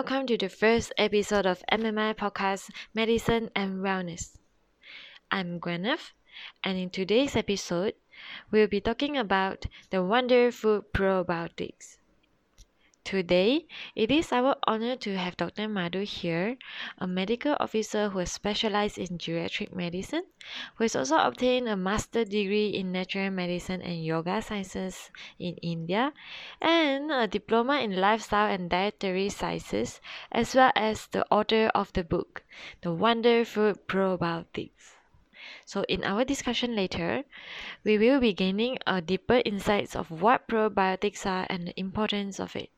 welcome to the first episode of MMI Podcast Medicine and Wellness. I'm Gwyneth, and in today's episode, we'll be talking about the wonderful Probiotics. Today, it is our honor to have Dr. Madhu here, a medical officer who has specialized in geriatric medicine, who has also obtained a master degree in natural medicine and yoga sciences in India, and a diploma in lifestyle and dietary sciences, as well as the author of the book, The Wonder Food Probiotics. So in our discussion later, we will be gaining a deeper insights of what probiotics are and the importance of it.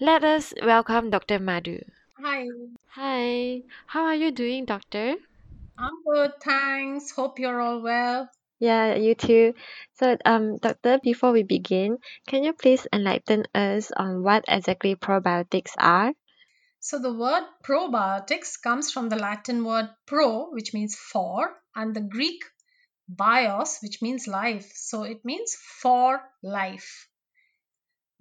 Let us welcome Dr. Madhu. Hi, Hi, how are you doing, doctor? I'm good, thanks. Hope you're all well. Yeah, you too. So, um, doctor, before we begin, can you please enlighten us on what exactly probiotics are? So, the word probiotics comes from the Latin word pro, which means for, and the Greek bios, which means life. So, it means for life.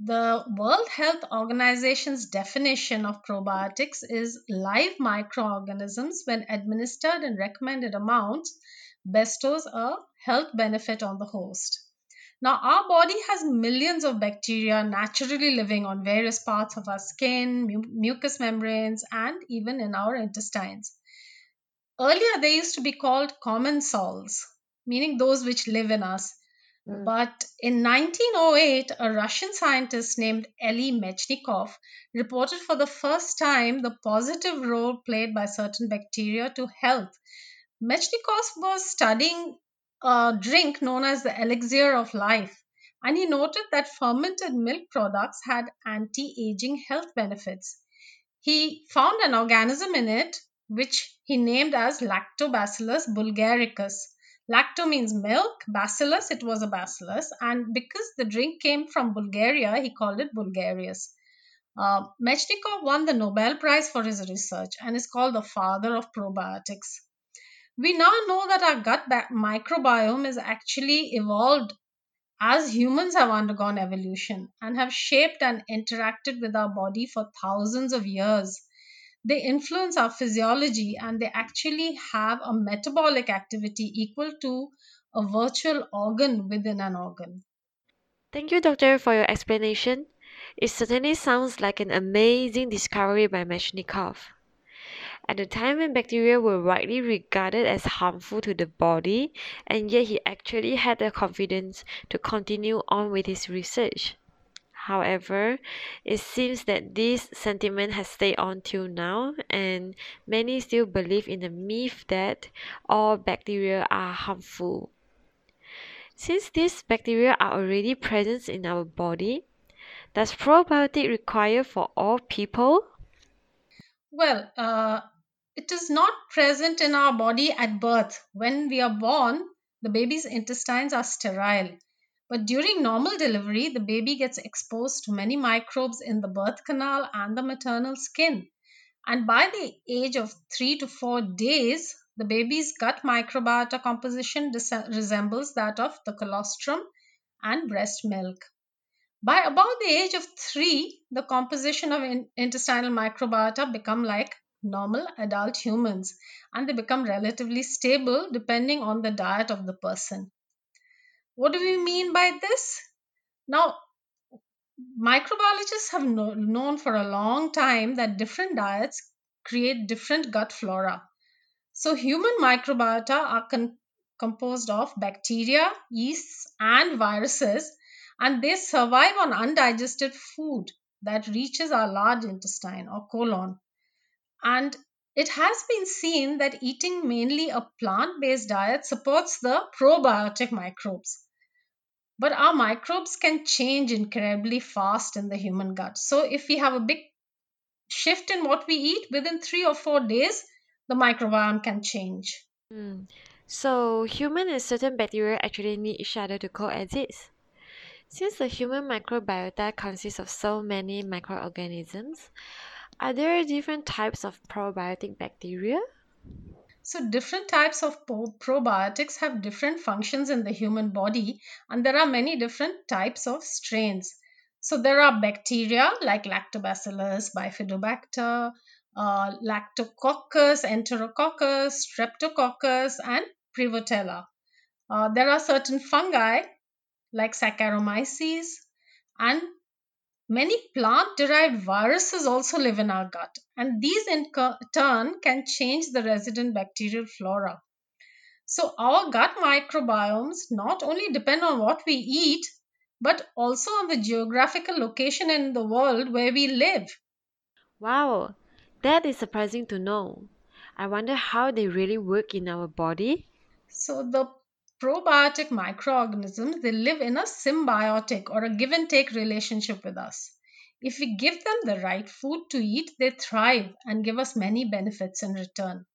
The World Health Organization's definition of probiotics is live microorganisms when administered in recommended amounts bestows a health benefit on the host. Now, our body has millions of bacteria naturally living on various parts of our skin, mu- mucous membranes, and even in our intestines. Earlier, they used to be called commensals, meaning those which live in us. Mm. But in 1908, a Russian scientist named Eli Mechnikov reported for the first time the positive role played by certain bacteria to health. Mechnikov was studying a drink known as the elixir of life, and he noted that fermented milk products had anti aging health benefits. He found an organism in it which he named as Lactobacillus bulgaricus. Lacto means milk, bacillus, it was a bacillus, and because the drink came from Bulgaria, he called it Bulgarius. Uh, Mechnikov won the Nobel Prize for his research and is called the father of probiotics. We now know that our gut microbiome is actually evolved as humans have undergone evolution and have shaped and interacted with our body for thousands of years. They influence our physiology and they actually have a metabolic activity equal to a virtual organ within an organ. Thank you, doctor, for your explanation. It certainly sounds like an amazing discovery by Mechnikov. At the time when bacteria were widely regarded as harmful to the body, and yet he actually had the confidence to continue on with his research. However, it seems that this sentiment has stayed on till now, and many still believe in the myth that all bacteria are harmful. Since these bacteria are already present in our body, does probiotic require for all people? Well, uh, it is not present in our body at birth. When we are born, the baby's intestines are sterile. But during normal delivery, the baby gets exposed to many microbes in the birth canal and the maternal skin. And by the age of three to four days, the baby's gut microbiota composition resembles that of the colostrum and breast milk. By about the age of three, the composition of in- intestinal microbiota become like normal adult humans and they become relatively stable depending on the diet of the person. What do we mean by this? Now, microbiologists have kno- known for a long time that different diets create different gut flora. So, human microbiota are con- composed of bacteria, yeasts, and viruses, and they survive on undigested food that reaches our large intestine or colon. And it has been seen that eating mainly a plant based diet supports the probiotic microbes. But our microbes can change incredibly fast in the human gut. So, if we have a big shift in what we eat within three or four days, the microbiome can change. Hmm. So, human and certain bacteria actually need each other to coexist. Since the human microbiota consists of so many microorganisms, are there different types of probiotic bacteria? So, different types of probiotics have different functions in the human body, and there are many different types of strains. So there are bacteria like Lactobacillus, Bifidobacter, uh, Lactococcus, Enterococcus, Streptococcus, and Prevotella. Uh, there are certain fungi like Saccharomyces, and many plant derived viruses also live in our gut, and these in turn can change the resident bacterial flora. So, our gut microbiomes not only depend on what we eat, but also on the geographical location in the world where we live. Wow, that is surprising to know. I wonder how they really work in our body. So, the probiotic microorganisms they live in a symbiotic or a give and take relationship with us. If we give them the right food to eat, they thrive and give us many benefits in return.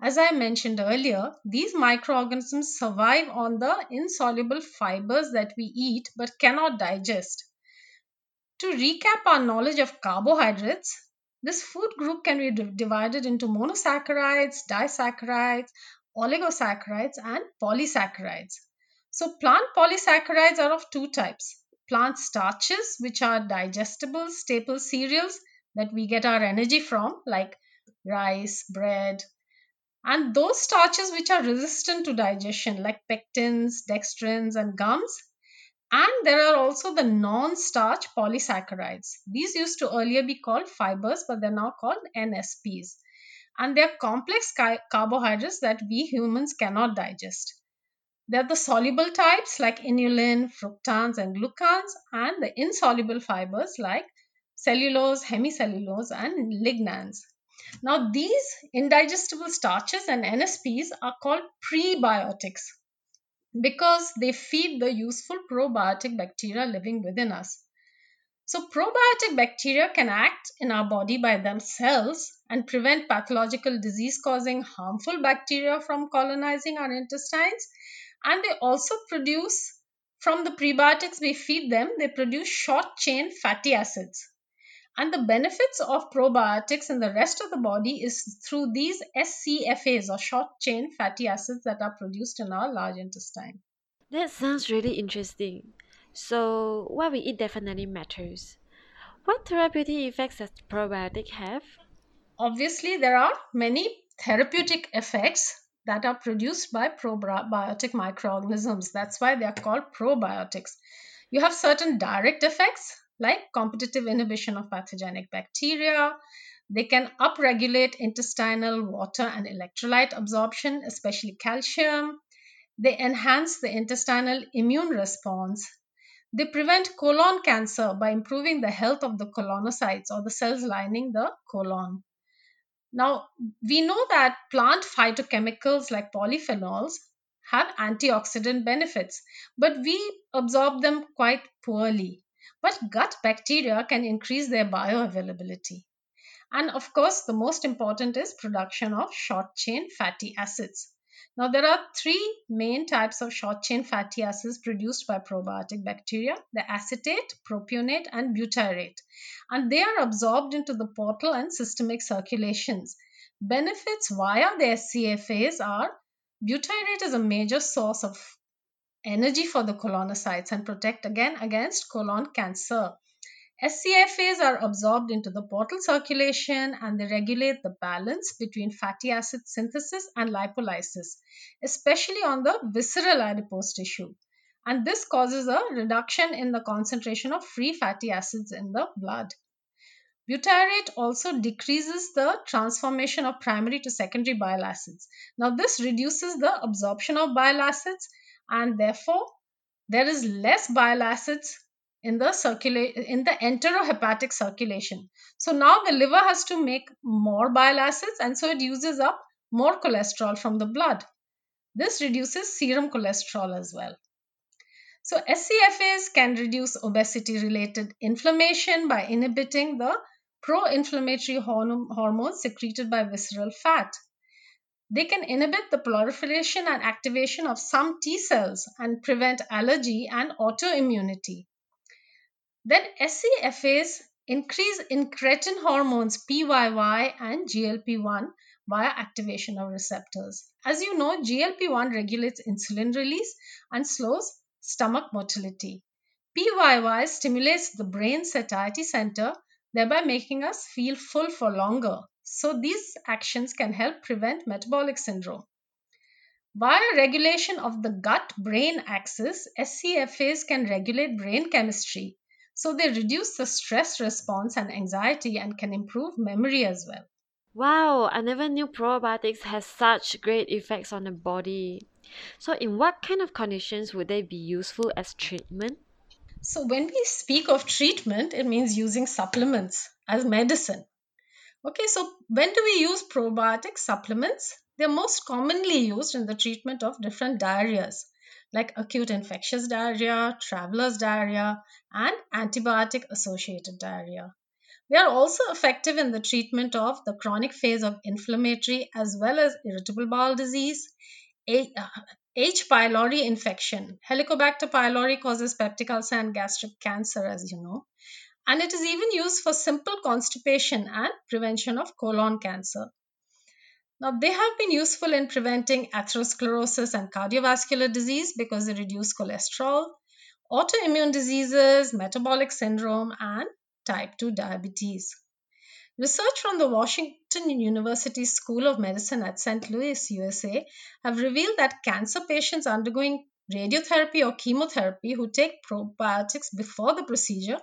As I mentioned earlier, these microorganisms survive on the insoluble fibers that we eat but cannot digest. To recap our knowledge of carbohydrates, this food group can be divided into monosaccharides, disaccharides, oligosaccharides, and polysaccharides. So, plant polysaccharides are of two types plant starches, which are digestible staple cereals that we get our energy from, like rice, bread, and those starches which are resistant to digestion, like pectins, dextrins, and gums. And there are also the non starch polysaccharides. These used to earlier be called fibers, but they're now called NSPs. And they're complex ca- carbohydrates that we humans cannot digest. They're the soluble types like inulin, fructans, and glucans, and the insoluble fibers like cellulose, hemicellulose, and lignans. Now, these indigestible starches and NSPs are called prebiotics because they feed the useful probiotic bacteria living within us. So, probiotic bacteria can act in our body by themselves and prevent pathological disease causing harmful bacteria from colonizing our intestines. And they also produce, from the prebiotics we feed them, they produce short chain fatty acids. And the benefits of probiotics in the rest of the body is through these SCFAs or short chain fatty acids that are produced in our large intestine. That sounds really interesting. So, what we eat definitely matters. What therapeutic effects does probiotic have? Obviously, there are many therapeutic effects that are produced by probiotic microorganisms. That's why they are called probiotics. You have certain direct effects like competitive inhibition of pathogenic bacteria. They can upregulate intestinal water and electrolyte absorption, especially calcium. They enhance the intestinal immune response. They prevent colon cancer by improving the health of the colonocytes or the cells lining the colon. Now, we know that plant phytochemicals like polyphenols have antioxidant benefits, but we absorb them quite poorly. But gut bacteria can increase their bioavailability. And of course, the most important is production of short chain fatty acids. Now, there are three main types of short chain fatty acids produced by probiotic bacteria the acetate, propionate, and butyrate. And they are absorbed into the portal and systemic circulations. Benefits via the SCFAs are butyrate is a major source of energy for the colonocytes and protect again against colon cancer. SCFAs are absorbed into the portal circulation and they regulate the balance between fatty acid synthesis and lipolysis, especially on the visceral adipose tissue. And this causes a reduction in the concentration of free fatty acids in the blood. Butyrate also decreases the transformation of primary to secondary bile acids. Now, this reduces the absorption of bile acids and therefore there is less bile acids in the circulate in the enterohepatic circulation. So now the liver has to make more bile acids and so it uses up more cholesterol from the blood. This reduces serum cholesterol as well. So SCFAs can reduce obesity related inflammation by inhibiting the pro-inflammatory hormones secreted by visceral fat. They can inhibit the proliferation and activation of some T cells and prevent allergy and autoimmunity. Then SCFAs increase in incretin hormones PYY and GLP-1 via activation of receptors. As you know, GLP-1 regulates insulin release and slows stomach motility. PYY stimulates the brain satiety center, thereby making us feel full for longer. So, these actions can help prevent metabolic syndrome. Via regulation of the gut brain axis, SCFAs can regulate brain chemistry. So, they reduce the stress response and anxiety and can improve memory as well. Wow, I never knew probiotics has such great effects on the body. So, in what kind of conditions would they be useful as treatment? So, when we speak of treatment, it means using supplements as medicine. Okay, so when do we use probiotic supplements? They're most commonly used in the treatment of different diarrheas like acute infectious diarrhea, traveler's diarrhea, and antibiotic associated diarrhea. They are also effective in the treatment of the chronic phase of inflammatory as well as irritable bowel disease, uh, H. pylori infection. Helicobacter pylori causes peptic ulcer and gastric cancer, as you know and it is even used for simple constipation and prevention of colon cancer. Now, they have been useful in preventing atherosclerosis and cardiovascular disease because they reduce cholesterol, autoimmune diseases, metabolic syndrome, and type 2 diabetes. Research from the Washington University School of Medicine at St. Louis, USA, have revealed that cancer patients undergoing radiotherapy or chemotherapy who take probiotics before the procedure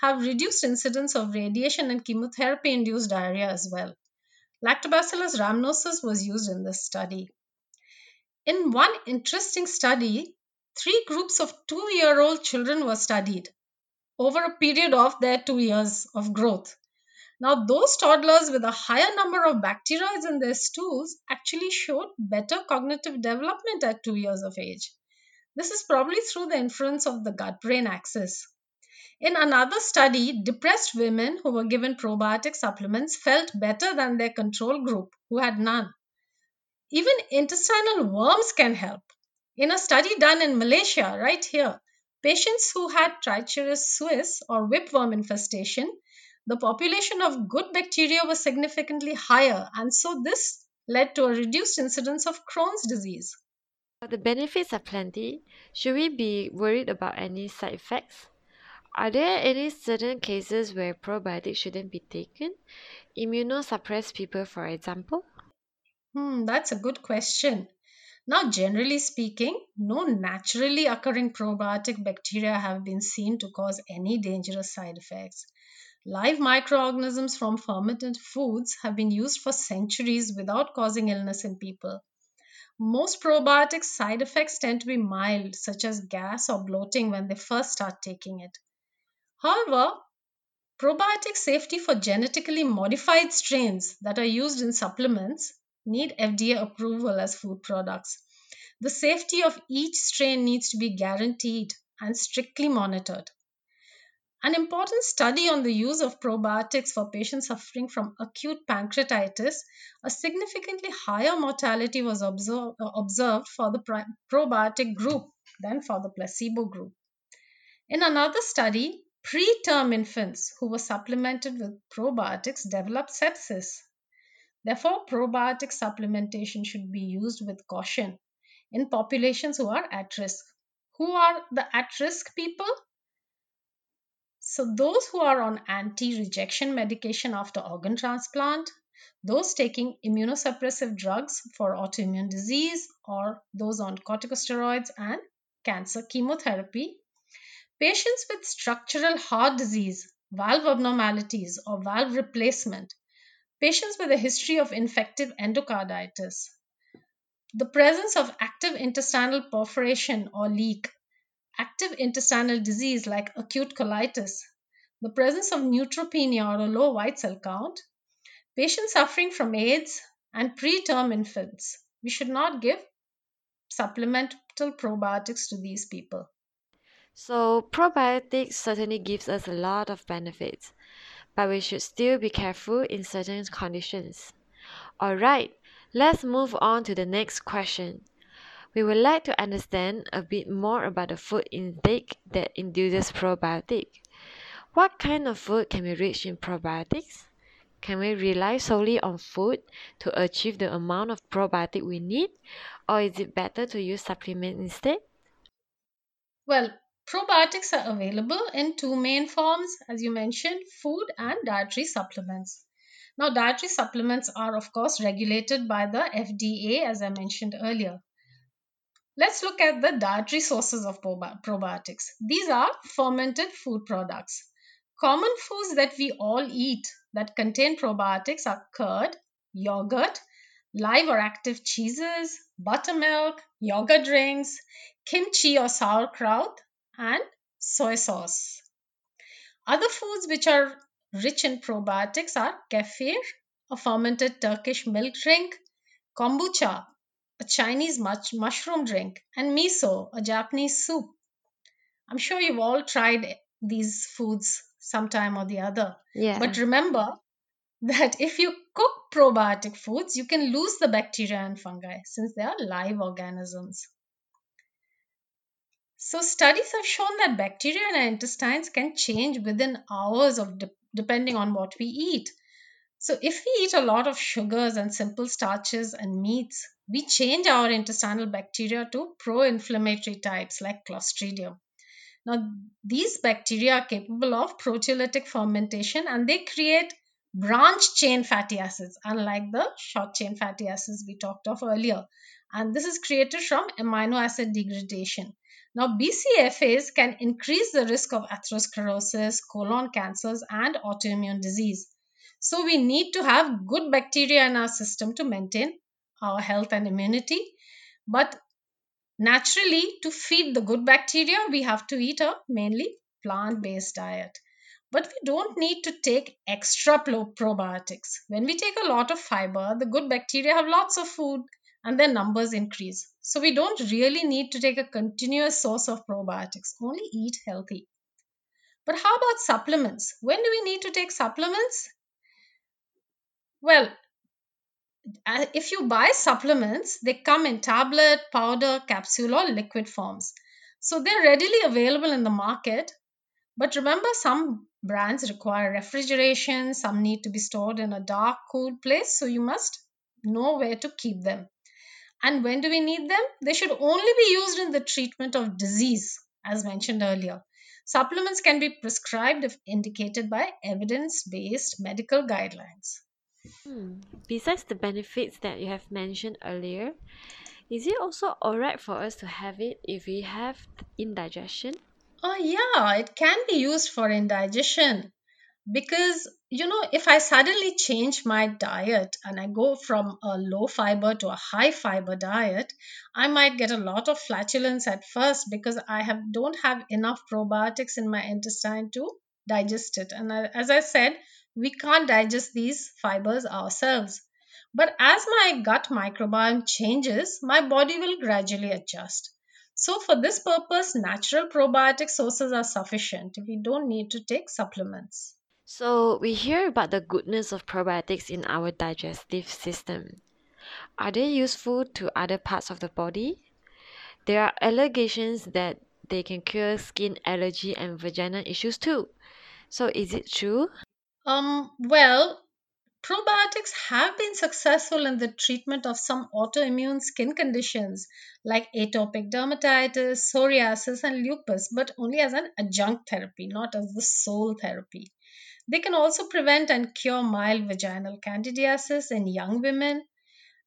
have reduced incidence of radiation and chemotherapy induced diarrhea as well. Lactobacillus rhamnosus was used in this study. In one interesting study, three groups of two year old children were studied over a period of their two years of growth. Now, those toddlers with a higher number of bacteria in their stools actually showed better cognitive development at two years of age. This is probably through the influence of the gut brain axis. In another study, depressed women who were given probiotic supplements felt better than their control group, who had none. Even intestinal worms can help. In a study done in Malaysia, right here, patients who had Trichuris suis or whipworm infestation, the population of good bacteria was significantly higher, and so this led to a reduced incidence of Crohn's disease. The benefits are plenty. Should we be worried about any side effects? Are there any certain cases where probiotics shouldn't be taken? Immunosuppressed people, for example? Hmm, that's a good question. Now, generally speaking, no naturally occurring probiotic bacteria have been seen to cause any dangerous side effects. Live microorganisms from fermented foods have been used for centuries without causing illness in people. Most probiotic side effects tend to be mild, such as gas or bloating when they first start taking it. However, probiotic safety for genetically modified strains that are used in supplements need FDA approval as food products. The safety of each strain needs to be guaranteed and strictly monitored. An important study on the use of probiotics for patients suffering from acute pancreatitis, a significantly higher mortality was observed for the probiotic group than for the placebo group. In another study, preterm infants who were supplemented with probiotics developed sepsis. Therefore, probiotic supplementation should be used with caution in populations who are at risk. Who are the at risk people? So, those who are on anti rejection medication after organ transplant, those taking immunosuppressive drugs for autoimmune disease, or those on corticosteroids and cancer chemotherapy, patients with structural heart disease, valve abnormalities, or valve replacement, patients with a history of infective endocarditis, the presence of active intestinal perforation or leak, active intestinal disease like acute colitis, the presence of neutropenia or a low white cell count, patients suffering from AIDS, and preterm infants. We should not give supplemental probiotics to these people. So, probiotics certainly gives us a lot of benefits, but we should still be careful in certain conditions. Alright, let's move on to the next question. We would like to understand a bit more about the food intake that induces probiotic. What kind of food can be rich in probiotics? Can we rely solely on food to achieve the amount of probiotic we need, or is it better to use supplement instead? Well, Probiotics are available in two main forms, as you mentioned food and dietary supplements. Now, dietary supplements are, of course, regulated by the FDA, as I mentioned earlier. Let's look at the dietary sources of probiotics. These are fermented food products. Common foods that we all eat that contain probiotics are curd, yogurt, live or active cheeses, buttermilk, yogurt drinks, kimchi or sauerkraut, and soy sauce. Other foods which are rich in probiotics are kefir, a fermented Turkish milk drink, kombucha, a Chinese mushroom drink, and miso, a Japanese soup. I'm sure you've all tried these foods sometime or the other. Yeah. But remember that if you cook probiotic foods, you can lose the bacteria and fungi since they are live organisms. So, studies have shown that bacteria in our intestines can change within hours of de- depending on what we eat. So, if we eat a lot of sugars and simple starches and meats, we change our intestinal bacteria to pro inflammatory types like Clostridium. Now, these bacteria are capable of proteolytic fermentation and they create branch chain fatty acids, unlike the short chain fatty acids we talked of earlier. And this is created from amino acid degradation. Now, BCFAs can increase the risk of atherosclerosis, colon cancers, and autoimmune disease. So, we need to have good bacteria in our system to maintain our health and immunity. But naturally, to feed the good bacteria, we have to eat a mainly plant based diet. But we don't need to take extra probiotics. When we take a lot of fiber, the good bacteria have lots of food and their numbers increase. So we don't really need to take a continuous source of probiotics, only eat healthy. But how about supplements? When do we need to take supplements? Well, if you buy supplements, they come in tablet, powder, capsule, or liquid forms. So they're readily available in the market. But remember, some brands require refrigeration, some need to be stored in a dark, cool place. So you must know where to keep them. And when do we need them? They should only be used in the treatment of disease, as mentioned earlier. Supplements can be prescribed if indicated by evidence based medical guidelines. Hmm. Besides the benefits that you have mentioned earlier, is it also alright for us to have it if we have indigestion? Oh, yeah, it can be used for indigestion because you know if i suddenly change my diet and i go from a low fiber to a high fiber diet i might get a lot of flatulence at first because i have don't have enough probiotics in my intestine to digest it. And as i said we can't digest these fibers ourselves. But as my gut microbiome changes my body will gradually adjust. So for this purpose natural probiotic sources are sufficient. We don't need to take supplements So, we hear about the goodness of probiotics in our digestive system. Are they useful to other parts of the body? There are allegations that they can cure skin allergy and vaginal issues too. So, is it true? Um, well, probiotics have been successful in the treatment of some autoimmune skin conditions like atopic dermatitis, psoriasis, and lupus, but only as an adjunct therapy, not as the sole therapy. They can also prevent and cure mild vaginal candidiasis in young women,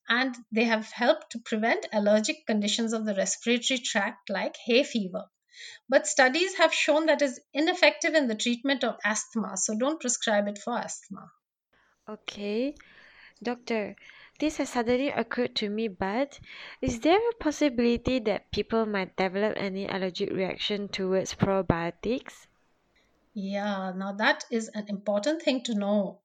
and they have helped to prevent allergic conditions of the respiratory tract like hay fever. But studies have shown that is ineffective in the treatment of asthma, so don't prescribe it for asthma. Okay. Doctor, this has suddenly occurred to me, but is there a possibility that people might develop any allergic reaction towards probiotics? Yeah, now that is an important thing to know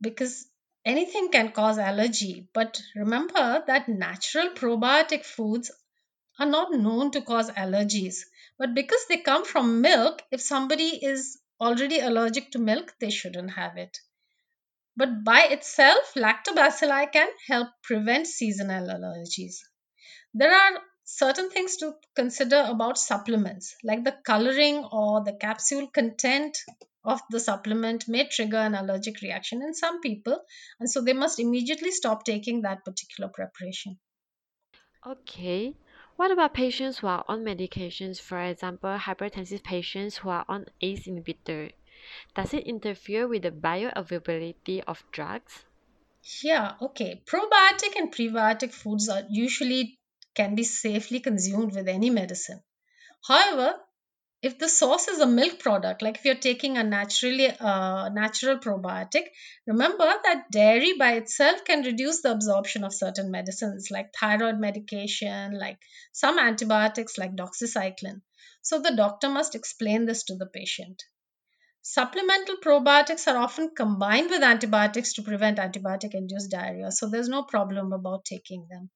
because anything can cause allergy. But remember that natural probiotic foods are not known to cause allergies. But because they come from milk, if somebody is already allergic to milk, they shouldn't have it. But by itself, lactobacilli can help prevent seasonal allergies. There are certain things to consider about supplements, like the coloring or the capsule content of the supplement may trigger an allergic reaction in some people, and so they must immediately stop taking that particular preparation. Okay. What about patients who are on medications, for example, hypertensive patients who are on ACE inhibitor? Does it interfere with the bioavailability of drugs? Yeah, okay. Probiotic and prebiotic foods are usually can be safely consumed with any medicine. However, if the source is a milk product, like if you're taking a naturally uh, natural probiotic, remember that dairy by itself can reduce the absorption of certain medicines like thyroid medication, like some antibiotics like doxycycline. So the doctor must explain this to the patient. Supplemental probiotics are often combined with antibiotics to prevent antibiotic induced diarrhea, so there's no problem about taking them.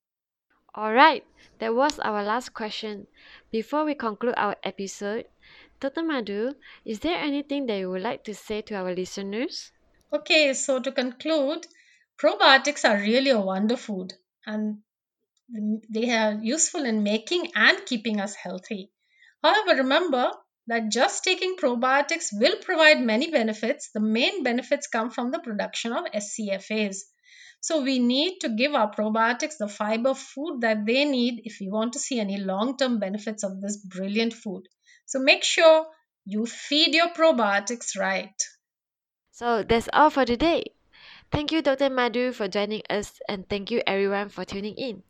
Alright, that was our last question. Before we conclude our episode, Dr. Madhu, is there anything that you would like to say to our listeners? Okay, so to conclude, probiotics are really a wonder food and they are useful in making and keeping us healthy. However, remember that just taking probiotics will provide many benefits. The main benefits come from the production of SCFAs. So we need to give our probiotics the fiber food that they need if we want to see any long term benefits of this brilliant food. So make sure you feed your probiotics right. So that's all for today. Thank you, Dr. Madhu, for joining us, and thank you, everyone, for tuning in.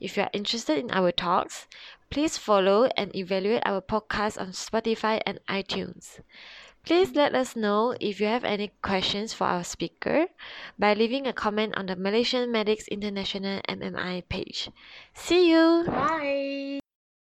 If you are interested in our talks, please follow and evaluate our podcast on Spotify and iTunes. Please let us know if you have any questions for our speaker by leaving a comment on the Malaysian Medics International MMI page. See you! Bye!